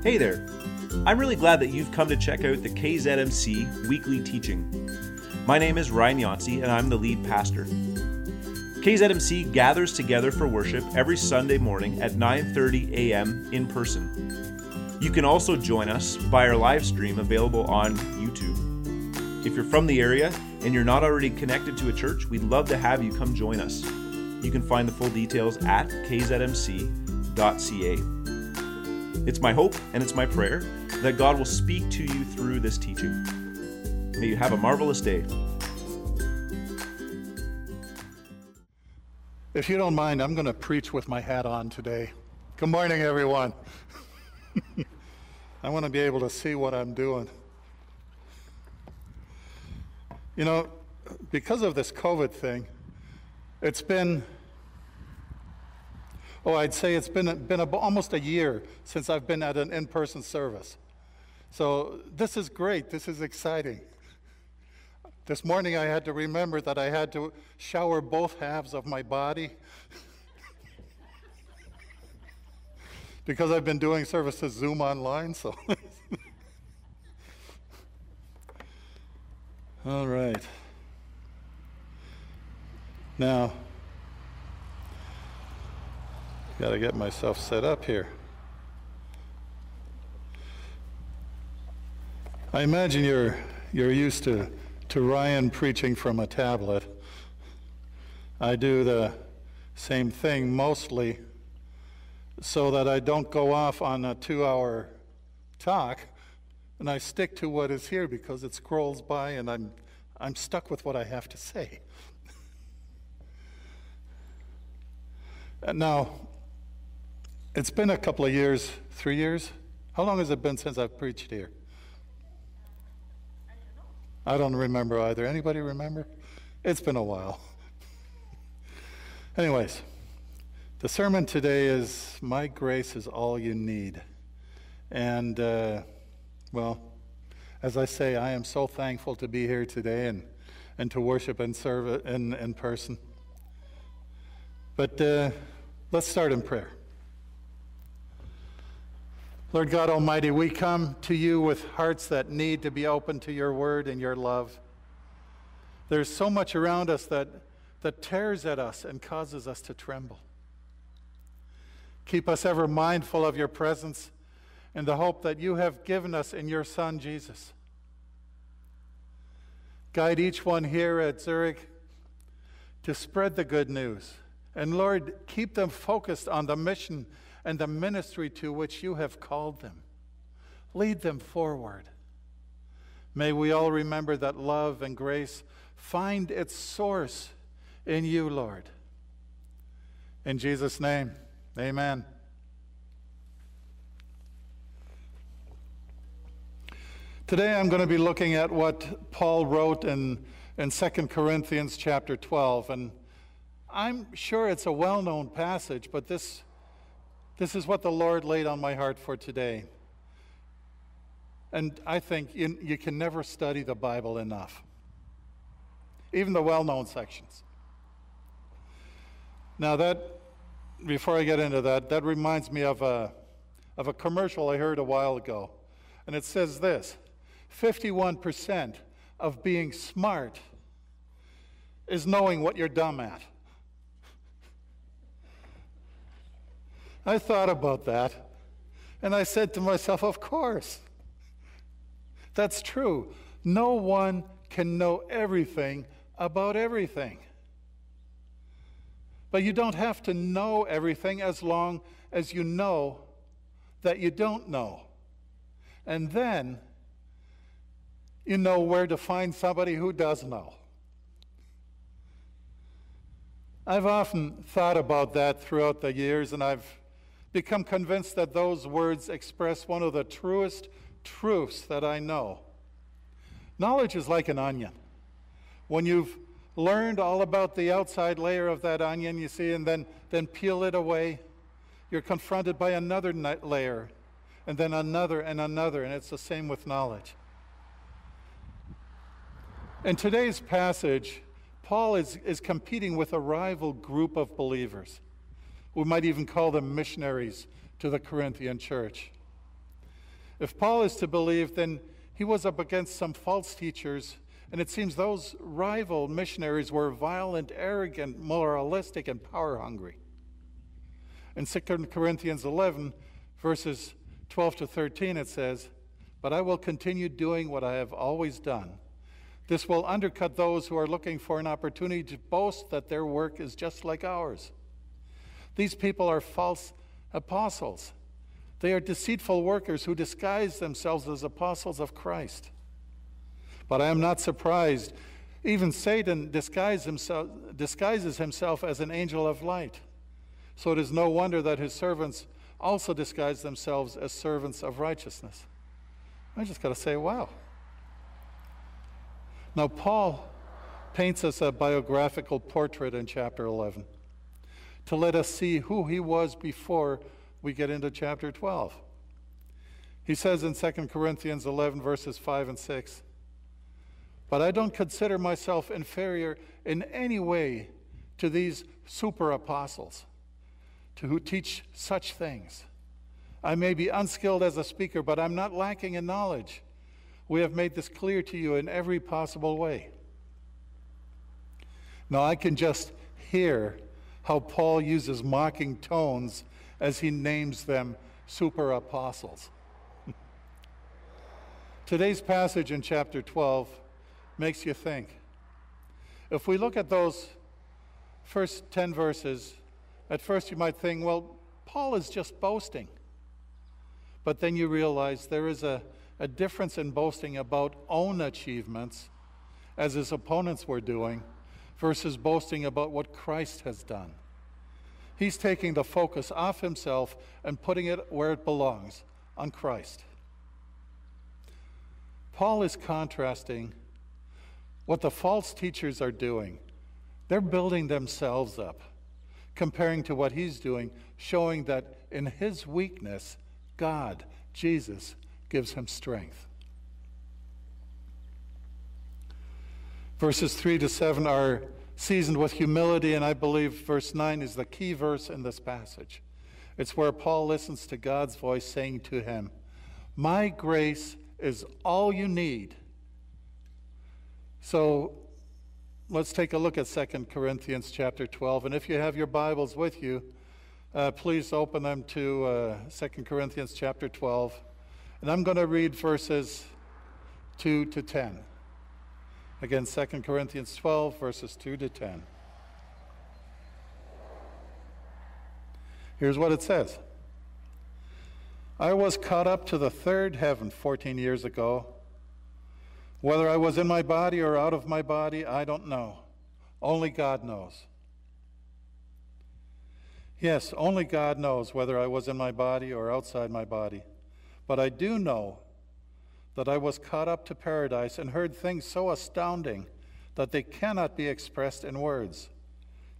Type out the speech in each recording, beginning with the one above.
Hey there! I'm really glad that you've come to check out the KZMC weekly teaching. My name is Ryan Yancey, and I'm the lead pastor. KZMC gathers together for worship every Sunday morning at 9:30 a.m. in person. You can also join us by our live stream available on YouTube. If you're from the area and you're not already connected to a church, we'd love to have you come join us. You can find the full details at kzmc.ca. It's my hope and it's my prayer that God will speak to you through this teaching. May you have a marvelous day. If you don't mind, I'm going to preach with my hat on today. Good morning, everyone. I want to be able to see what I'm doing. You know, because of this COVID thing, it's been Oh, I'd say it's been, been a, almost a year since I've been at an in person service. So this is great. This is exciting. This morning I had to remember that I had to shower both halves of my body because I've been doing services Zoom online, so. All right. Now, Got to get myself set up here. I imagine you're, you're used to, to Ryan preaching from a tablet. I do the same thing mostly so that I don't go off on a two hour talk and I stick to what is here because it scrolls by and I'm, I'm stuck with what I have to say. now, it's been a couple of years, three years. How long has it been since I've preached here? I don't remember either. Anybody remember? It's been a while. Anyways, the sermon today is My Grace is All You Need. And, uh, well, as I say, I am so thankful to be here today and, and to worship and serve in, in person. But uh, let's start in prayer. Lord God Almighty, we come to you with hearts that need to be open to your word and your love. There's so much around us that, that tears at us and causes us to tremble. Keep us ever mindful of your presence and the hope that you have given us in your Son, Jesus. Guide each one here at Zurich to spread the good news. And Lord, keep them focused on the mission and the ministry to which you have called them. Lead them forward. May we all remember that love and grace find its source in you, Lord. In Jesus' name, amen. Today I'm going to be looking at what Paul wrote in, in 2 Corinthians chapter 12. And I'm sure it's a well known passage, but this this is what the Lord laid on my heart for today. And I think you, you can never study the Bible enough, even the well known sections. Now, that, before I get into that, that reminds me of a, of a commercial I heard a while ago. And it says this 51% of being smart is knowing what you're dumb at. I thought about that, and I said to myself, Of course. That's true. No one can know everything about everything. But you don't have to know everything as long as you know that you don't know. And then you know where to find somebody who does know. I've often thought about that throughout the years, and I've become convinced that those words express one of the truest truths that I know. Knowledge is like an onion. When you've learned all about the outside layer of that onion, you see, and then, then peel it away, you're confronted by another layer, and then another and another, and it's the same with knowledge. In today's passage, Paul is, is competing with a rival group of believers. We might even call them missionaries to the Corinthian church. If Paul is to believe, then he was up against some false teachers, and it seems those rival missionaries were violent, arrogant, moralistic, and power hungry. In 2 Corinthians 11, verses 12 to 13, it says, But I will continue doing what I have always done. This will undercut those who are looking for an opportunity to boast that their work is just like ours. These people are false apostles. They are deceitful workers who disguise themselves as apostles of Christ. But I am not surprised. Even Satan disguises himself, disguises himself as an angel of light. So it is no wonder that his servants also disguise themselves as servants of righteousness. I just got to say, wow. Now, Paul paints us a biographical portrait in chapter 11 to let us see who he was before we get into chapter 12. He says in 2 Corinthians 11, verses 5 and 6, But I don't consider myself inferior in any way to these super apostles to who teach such things. I may be unskilled as a speaker, but I'm not lacking in knowledge. We have made this clear to you in every possible way. Now, I can just hear how Paul uses mocking tones as he names them super apostles. Today's passage in chapter 12 makes you think. If we look at those first 10 verses, at first, you might think, well, Paul is just boasting. But then you realize there is a, a difference in boasting about own achievements, as his opponents were doing, versus boasting about what Christ has done. He's taking the focus off himself and putting it where it belongs on Christ. Paul is contrasting what the false teachers are doing. They're building themselves up comparing to what he's doing, showing that in his weakness, God, Jesus, gives him strength. Verses 3 to 7 are seasoned with humility, and I believe verse 9 is the key verse in this passage. It's where Paul listens to God's voice saying to him, My grace is all you need. So let's take a look at 2 Corinthians chapter 12. And if you have your Bibles with you, uh, please open them to uh, 2 Corinthians chapter 12. And I'm going to read verses 2 to 10. Again, 2 Corinthians 12, verses 2 to 10. Here's what it says I was caught up to the third heaven 14 years ago. Whether I was in my body or out of my body, I don't know. Only God knows. Yes, only God knows whether I was in my body or outside my body. But I do know that I was caught up to paradise and heard things so astounding that they cannot be expressed in words,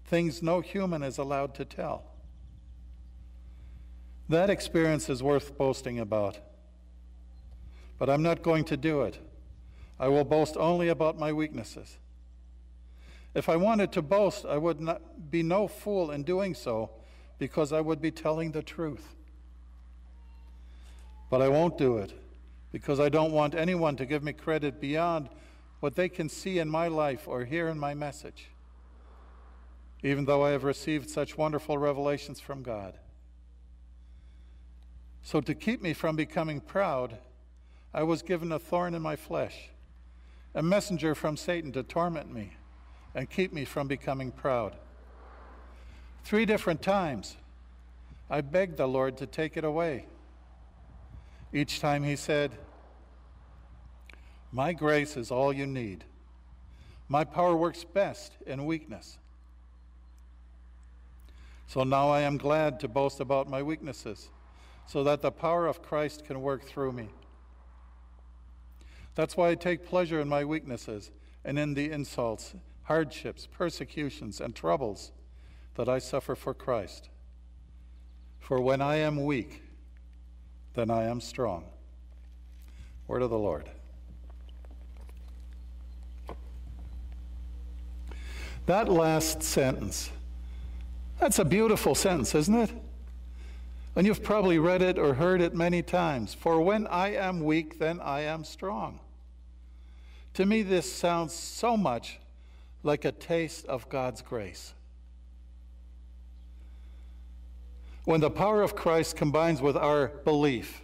things no human is allowed to tell. That experience is worth boasting about. But I'm not going to do it. I will boast only about my weaknesses. If I wanted to boast, I would not be no fool in doing so, because I would be telling the truth. But I won't do it, because I don't want anyone to give me credit beyond what they can see in my life or hear in my message, even though I have received such wonderful revelations from God. So, to keep me from becoming proud, I was given a thorn in my flesh a messenger from Satan to torment me and keep me from becoming proud. Three different times, I begged the Lord to take it away. Each time he said, My grace is all you need. My power works best in weakness. So now I am glad to boast about my weaknesses, so that the power of Christ can work through me. That's why I take pleasure in my weaknesses and in the insults, hardships, persecutions, and troubles that I suffer for Christ. For when I am weak, then I am strong. Word of the Lord. That last sentence, that's a beautiful sentence, isn't it? And you've probably read it or heard it many times. For when I am weak, then I am strong. To me, this sounds so much like a taste of God's grace. When the power of Christ combines with our belief,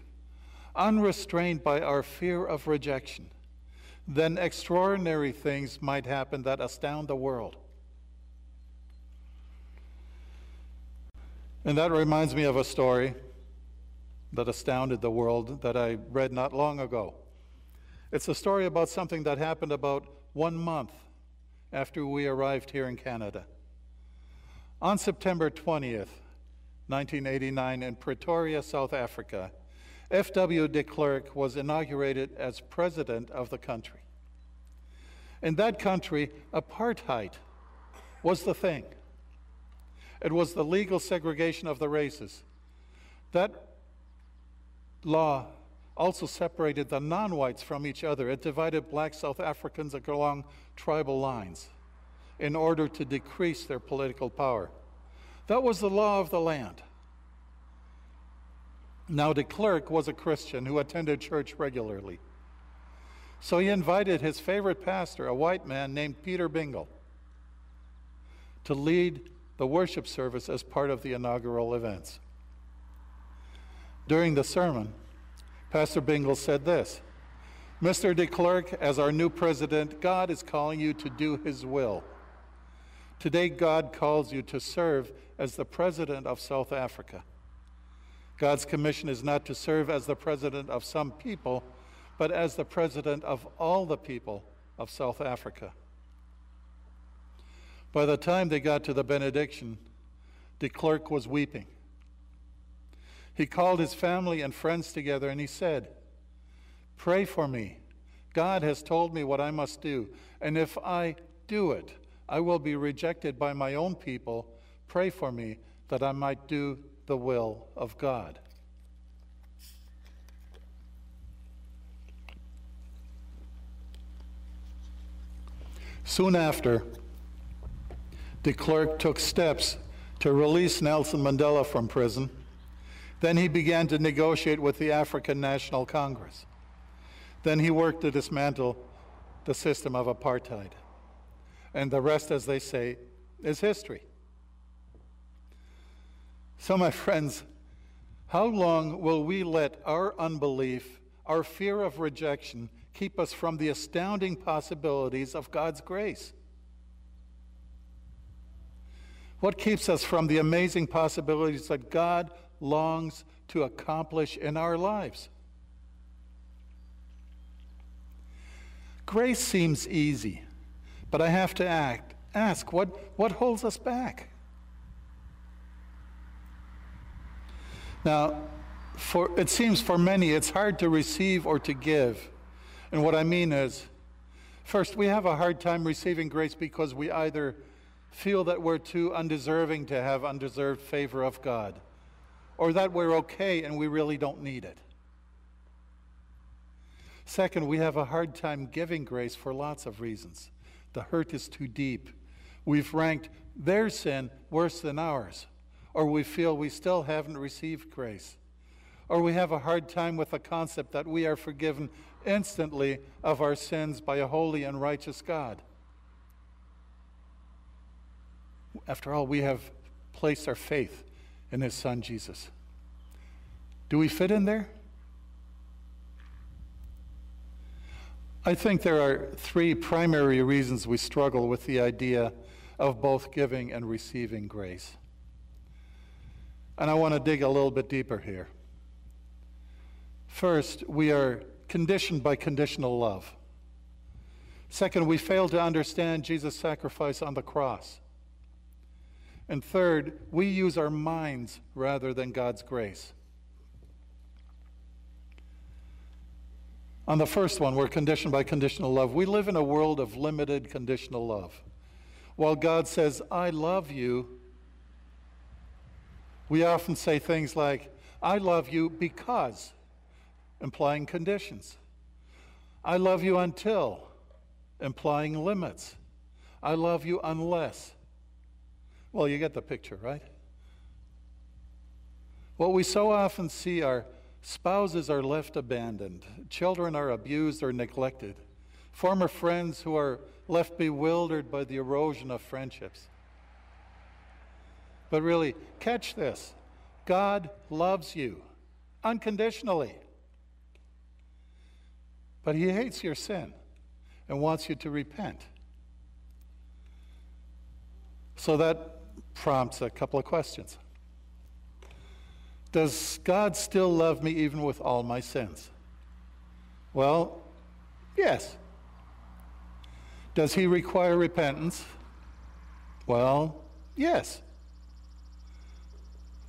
unrestrained by our fear of rejection, then extraordinary things might happen that astound the world. And that reminds me of a story that astounded the world that I read not long ago. It's a story about something that happened about one month after we arrived here in Canada. On September 20th, 1989, in Pretoria, South Africa, F.W. de Klerk was inaugurated as president of the country. In that country, apartheid was the thing. It was the legal segregation of the races. That law also separated the non whites from each other. It divided black South Africans along tribal lines in order to decrease their political power. That was the law of the land. Now, de Klerk was a Christian who attended church regularly. So he invited his favorite pastor, a white man named Peter Bingle, to lead the worship service as part of the inaugural events. During the sermon, Pastor Bingle said this Mr. de Klerk, as our new president, God is calling you to do his will. Today, God calls you to serve as the president of South Africa. God's commission is not to serve as the president of some people, but as the president of all the people of South Africa. By the time they got to the benediction, de Klerk was weeping. He called his family and friends together and he said, Pray for me. God has told me what I must do, and if I do it, I will be rejected by my own people. Pray for me that I might do the will of God. Soon after, de Klerk took steps to release Nelson Mandela from prison. Then he began to negotiate with the African National Congress. Then he worked to dismantle the system of apartheid. And the rest, as they say, is history. So, my friends, how long will we let our unbelief, our fear of rejection, keep us from the astounding possibilities of God's grace? What keeps us from the amazing possibilities that God longs to accomplish in our lives? Grace seems easy, but I have to act, ask what, what holds us back? Now, for, it seems for many it's hard to receive or to give. And what I mean is, first, we have a hard time receiving grace because we either feel that we're too undeserving to have undeserved favor of God, or that we're okay and we really don't need it. Second, we have a hard time giving grace for lots of reasons. The hurt is too deep. We've ranked their sin worse than ours, or we feel we still haven't received grace, or we have a hard time with the concept that we are forgiven instantly of our sins by a holy and righteous God. After all, we have placed our faith in His Son, Jesus. Do we fit in there? I think there are three primary reasons we struggle with the idea of both giving and receiving grace. And I want to dig a little bit deeper here. First, we are conditioned by conditional love. Second, we fail to understand Jesus' sacrifice on the cross. And third, we use our minds rather than God's grace. On the first one, we're conditioned by conditional love. We live in a world of limited conditional love. While God says, I love you, we often say things like, I love you because, implying conditions. I love you until, implying limits. I love you unless, well, you get the picture, right? What we so often see are spouses are left abandoned, children are abused or neglected, former friends who are left bewildered by the erosion of friendships. But really, catch this God loves you unconditionally. But He hates your sin and wants you to repent. So that prompts a couple of questions. Does God still love me even with all my sins? Well, yes. Does He require repentance? Well, yes.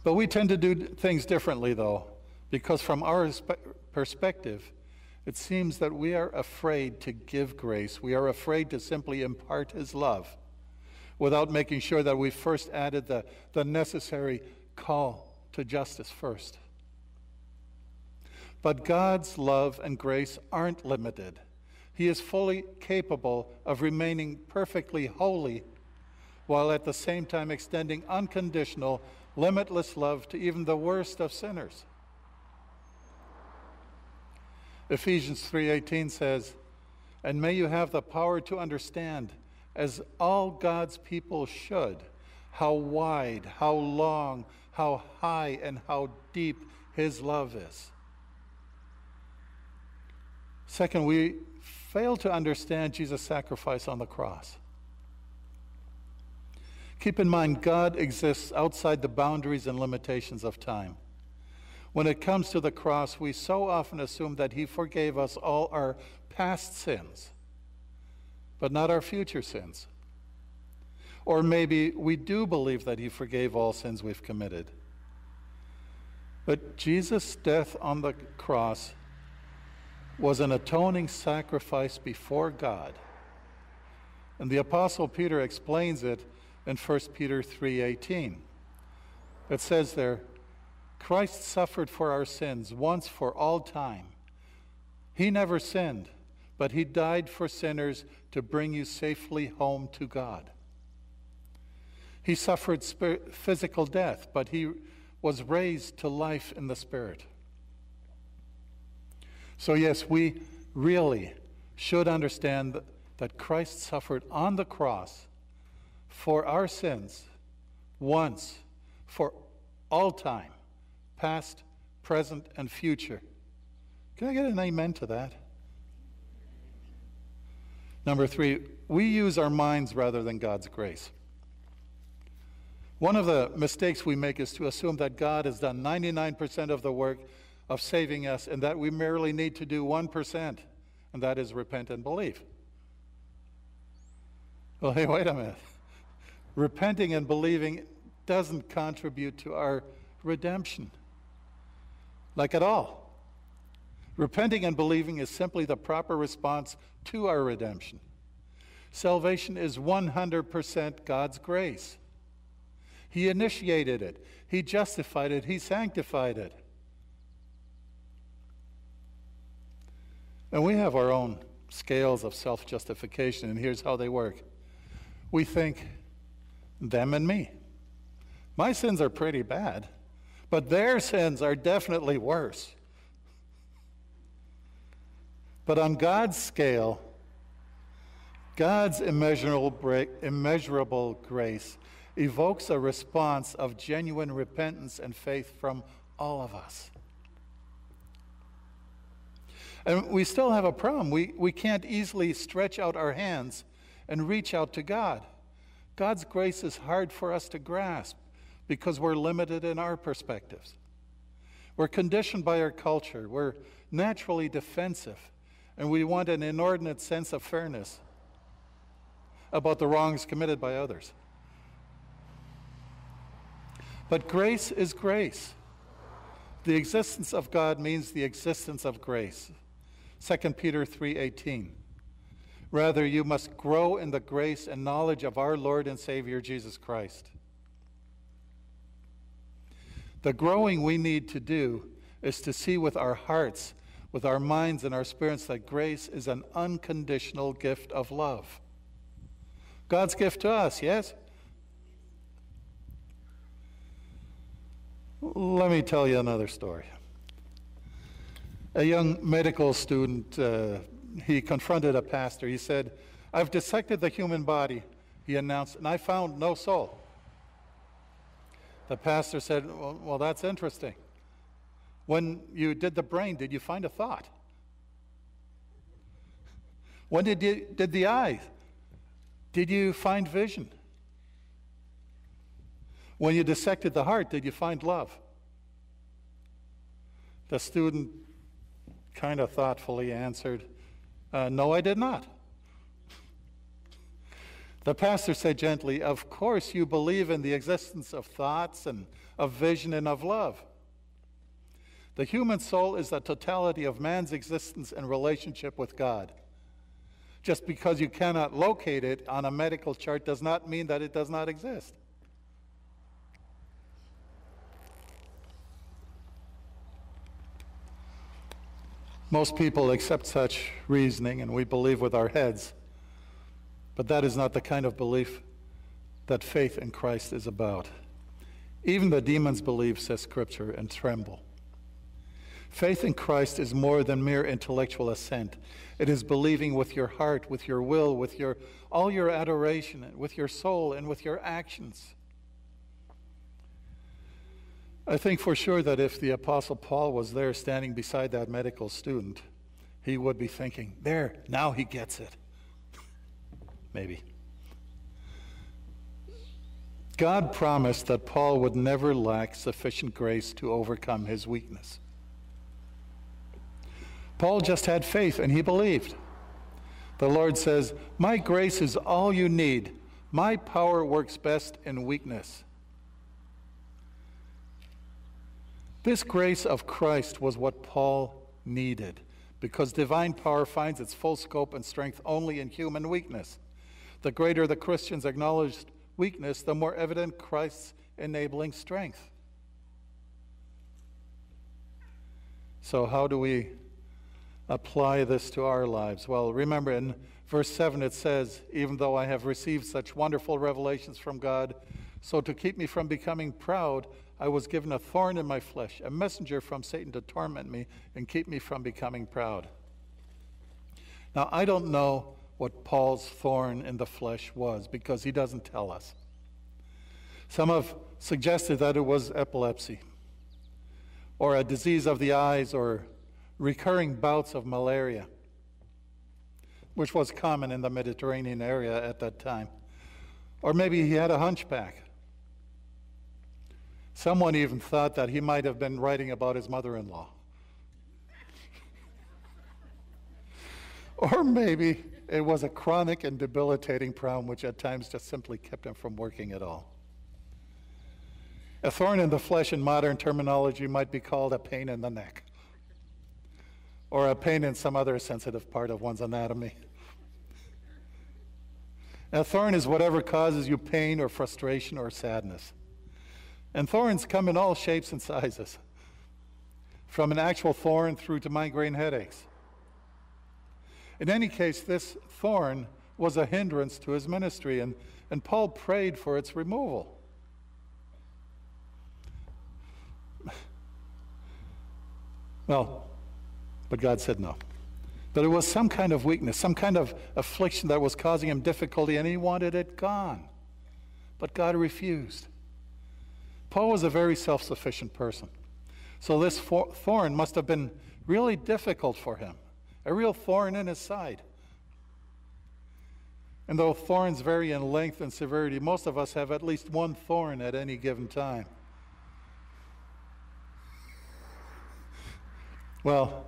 But we tend to do things differently, though, because from our perspective, it seems that we are afraid to give grace. We are afraid to simply impart His love without making sure that we first added the, the necessary call to justice first. But God's love and grace aren't limited. He is fully capable of remaining perfectly holy while at the same time extending unconditional, limitless love to even the worst of sinners. Ephesians 3:18 says, "And may you have the power to understand as all God's people should, how wide, how long, how high, and how deep His love is. Second, we fail to understand Jesus' sacrifice on the cross. Keep in mind, God exists outside the boundaries and limitations of time. When it comes to the cross, we so often assume that He forgave us all our past sins but not our future sins. Or maybe we do believe that He forgave all sins we've committed. But Jesus' death on the cross was an atoning sacrifice before God. And the apostle Peter explains it in 1 Peter 3:18. It says there, Christ suffered for our sins once for all time. He never sinned, but he died for sinners to bring you safely home to God. He suffered physical death, but he was raised to life in the Spirit. So, yes, we really should understand that Christ suffered on the cross for our sins once, for all time, past, present, and future. Can I get an amen to that? Number three, we use our minds rather than God's grace. One of the mistakes we make is to assume that God has done 99% of the work of saving us and that we merely need to do 1%, and that is repent and believe. Well, hey, wait a minute. Repenting and believing doesn't contribute to our redemption, like at all. Repenting and believing is simply the proper response to our redemption. Salvation is 100% God's grace. He initiated it, He justified it, He sanctified it. And we have our own scales of self justification, and here's how they work. We think, them and me. My sins are pretty bad, but their sins are definitely worse. But on God's scale, God's immeasurable, immeasurable grace evokes a response of genuine repentance and faith from all of us. And we still have a problem. We, we can't easily stretch out our hands and reach out to God. God's grace is hard for us to grasp because we're limited in our perspectives. We're conditioned by our culture, we're naturally defensive and we want an inordinate sense of fairness about the wrongs committed by others. But grace is grace. The existence of God means the existence of grace. 2 Peter 3:18. Rather, you must grow in the grace and knowledge of our Lord and Savior Jesus Christ. The growing we need to do is to see with our hearts with our minds and our spirits that grace is an unconditional gift of love. God's gift to us, yes? Let me tell you another story. A young medical student, uh, he confronted a pastor. He said, I've dissected the human body, he announced, and I found no soul. The pastor said, Well, well that's interesting. When you did the brain, did you find a thought? When did, you, did the eye? Did you find vision? When you dissected the heart, did you find love? The student kind of thoughtfully answered, uh, No, I did not. The pastor said gently, Of course, you believe in the existence of thoughts and of vision and of love. The human soul is the totality of man's existence and relationship with God. Just because you cannot locate it on a medical chart does not mean that it does not exist. Most people accept such reasoning and we believe with our heads, but that is not the kind of belief that faith in Christ is about. Even the demons believe, says Scripture, and tremble. Faith in Christ is more than mere intellectual assent. It is believing with your heart, with your will, with your, all your adoration, with your soul, and with your actions. I think for sure that if the Apostle Paul was there standing beside that medical student, he would be thinking, There, now he gets it. Maybe. God promised that Paul would never lack sufficient grace to overcome his weakness. Paul just had faith and he believed. The Lord says, My grace is all you need. My power works best in weakness. This grace of Christ was what Paul needed because divine power finds its full scope and strength only in human weakness. The greater the Christian's acknowledged weakness, the more evident Christ's enabling strength. So, how do we apply this to our lives? Well, remember in verse 7 it says, Even though I have received such wonderful revelations from God, so to keep me from becoming proud, I was given a thorn in my flesh, a messenger from Satan to torment me and keep me from becoming proud. Now, I don't know what Paul's thorn in the flesh was because he doesn't tell us. Some have suggested that it was epilepsy or a disease of the eyes or recurring bouts of malaria, which was common in the Mediterranean area at that time. Or maybe he had a hunchback. Someone even thought that he might have been writing about his mother in law. or maybe it was a chronic and debilitating problem which at times just simply kept him from working at all. A thorn in the flesh in modern terminology might be called a pain in the neck or a pain in some other sensitive part of one's anatomy. A thorn is whatever causes you pain or frustration or sadness. And thorns come in all shapes and sizes, from an actual thorn through to migraine headaches. In any case, this thorn was a hindrance to his ministry, and, and Paul prayed for its removal. Well, but God said no. That it was some kind of weakness, some kind of affliction that was causing him difficulty, and he wanted it gone. But God refused. Paul was a very self sufficient person. So this thorn must have been really difficult for him, a real thorn in his side. And though thorns vary in length and severity, most of us have at least one thorn at any given time. Well,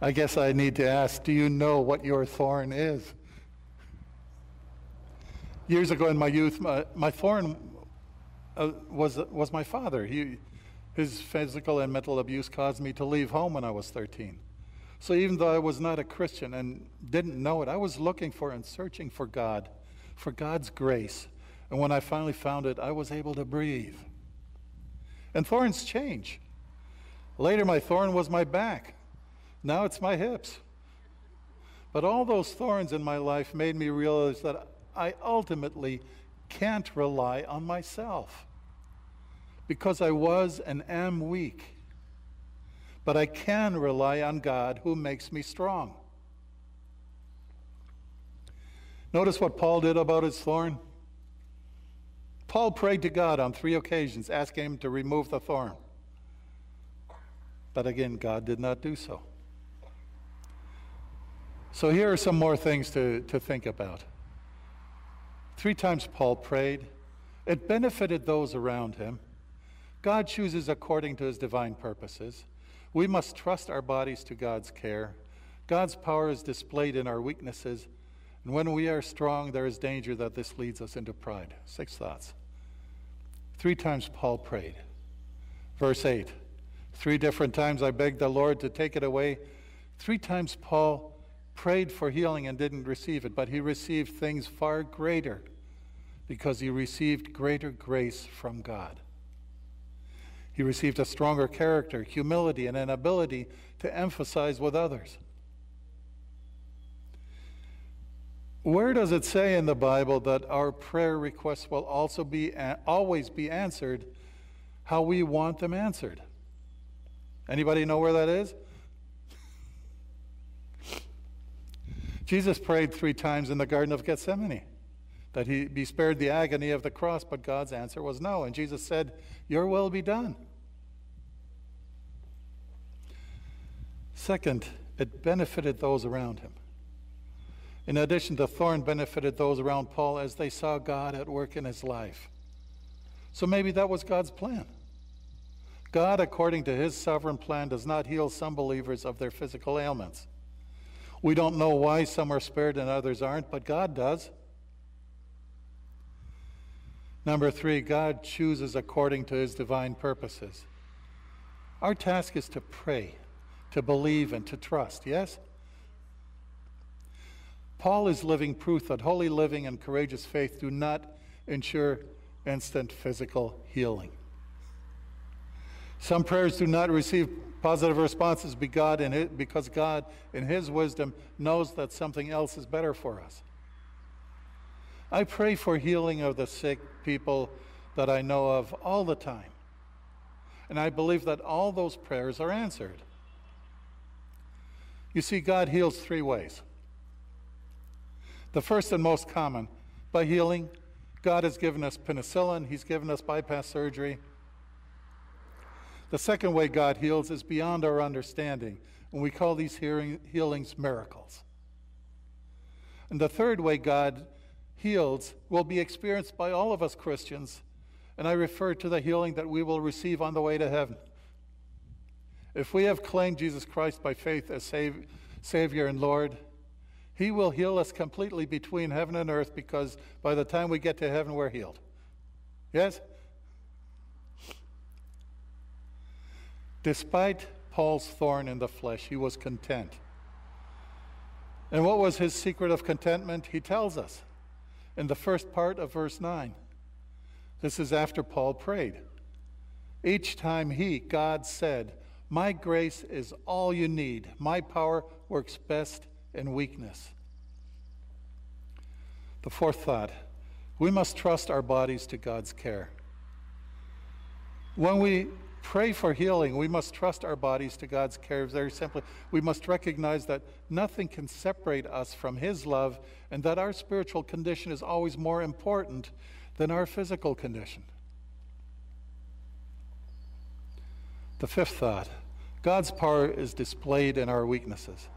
I guess I need to ask do you know what your thorn is? Years ago in my youth, my, my thorn uh, was, was my father. He, his physical and mental abuse caused me to leave home when I was 13. So even though I was not a Christian and didn't know it, I was looking for and searching for God, for God's grace. And when I finally found it, I was able to breathe. And thorns change. Later, my thorn was my back. Now it's my hips. But all those thorns in my life made me realize that I ultimately can't rely on myself. because I was and am weak. But I can rely on God who makes me strong. Notice what Paul did about his thorn. Paul prayed to God on three occasions, asking him to remove the thorn. But again, God did not do so. So here are some more things to, to think about. Three times Paul prayed. It benefited those around him. God chooses according to his divine purposes. We must trust our bodies to God's care. God's power is displayed in our weaknesses. And when we are strong, there is danger that this leads us into pride. Six thoughts. Three times Paul prayed. Verse 8 Three different times I begged the Lord to take it away. Three times Paul prayed for healing and didn't receive it, but he received things far greater because he received greater grace from God. He received a stronger character, humility, and an ability to emphasize with others. Where does it say in the Bible that our prayer requests will also be always be answered how we want them answered? Anybody know where that is? Jesus prayed three times in the Garden of Gethsemane that he be spared the agony of the cross, but God's answer was no. And Jesus said, Your will be done. Second, it benefited those around him. In addition, the thorn benefited those around Paul as they saw God at work in his life. So maybe that was God's plan. God, according to his sovereign plan, does not heal some believers of their physical ailments. We don't know why some are spared and others aren't, but God does. Number three, God chooses according to his divine purposes. Our task is to pray, to believe, and to trust, yes? Paul is living proof that holy living and courageous faith do not ensure instant physical healing. Some prayers do not receive positive responses because God, in His wisdom, knows that something else is better for us. I pray for healing of the sick people that I know of all the time. And I believe that all those prayers are answered. You see, God heals three ways. The first and most common, by healing, God has given us penicillin, He's given us bypass surgery. The second way God heals is beyond our understanding, and we call these healings miracles. And the third way God heals will be experienced by all of us Christians, and I refer to the healing that we will receive on the way to heaven. If we have claimed Jesus Christ by faith as Savior and Lord, He will heal us completely between heaven and earth because by the time we get to heaven, we're healed. Yes? Despite Paul's thorn in the flesh, he was content. And what was his secret of contentment? He tells us in the first part of verse 9. This is after Paul prayed. Each time he, God, said, My grace is all you need. My power works best in weakness. The fourth thought we must trust our bodies to God's care. When we pray for healing, we must trust our bodies to God's care. Very simply, we must recognize that nothing can separate us from His love and that our spiritual condition is always more important than our physical condition. The fifth thought God's power is displayed in our weaknesses.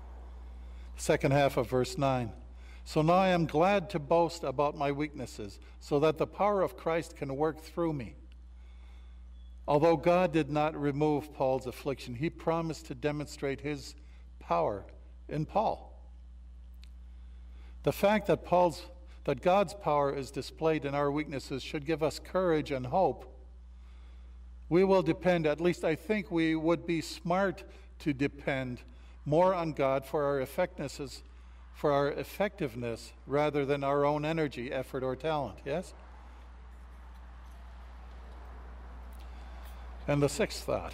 Second half of verse 9. So now I am glad to boast about my weaknesses, so that the power of Christ can work through me. Although God did not remove Paul's affliction, he promised to demonstrate his power in Paul. The fact that Paul's that God's power is displayed in our weaknesses should give us courage and hope. We will depend, at least I think we would be smart to depend more on God for our effectiveness, for our effectiveness rather than our own energy, effort, or talent. Yes? And the sixth thought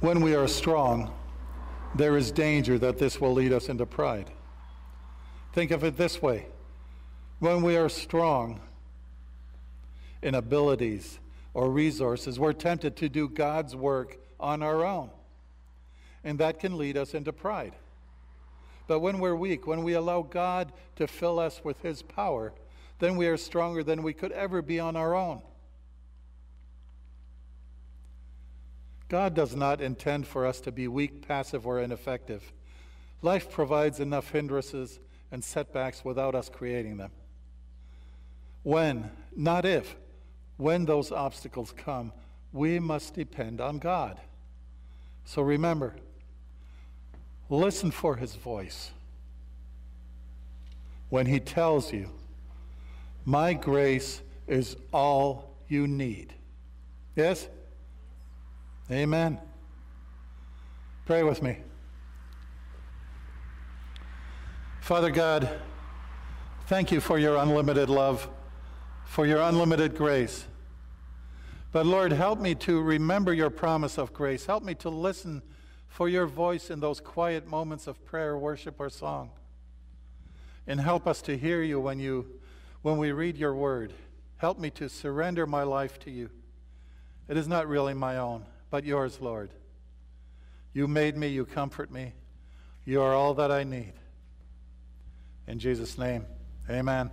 when we are strong, there is danger that this will lead us into pride. Think of it this way When we are strong in abilities or resources, we're tempted to do God's work on our own. And that can lead us into pride. But when we're weak, when we allow God to fill us with His power, then we are stronger than we could ever be on our own. God does not intend for us to be weak, passive, or ineffective. Life provides enough hindrances and setbacks without us creating them. When, not if, when those obstacles come, we must depend on God. So remember, listen for his voice. When he tells you, My grace is all you need. Yes? Amen. Pray with me. Father God, thank you for your unlimited love, for your unlimited grace. But Lord, help me to remember your promise of grace. Help me to listen for your voice in those quiet moments of prayer, worship, or song. And help us to hear you when you when we read your word. Help me to surrender my life to you. It is not really my own, but yours, Lord. You made me, you comfort me. You are all that I need. In Jesus' name, amen.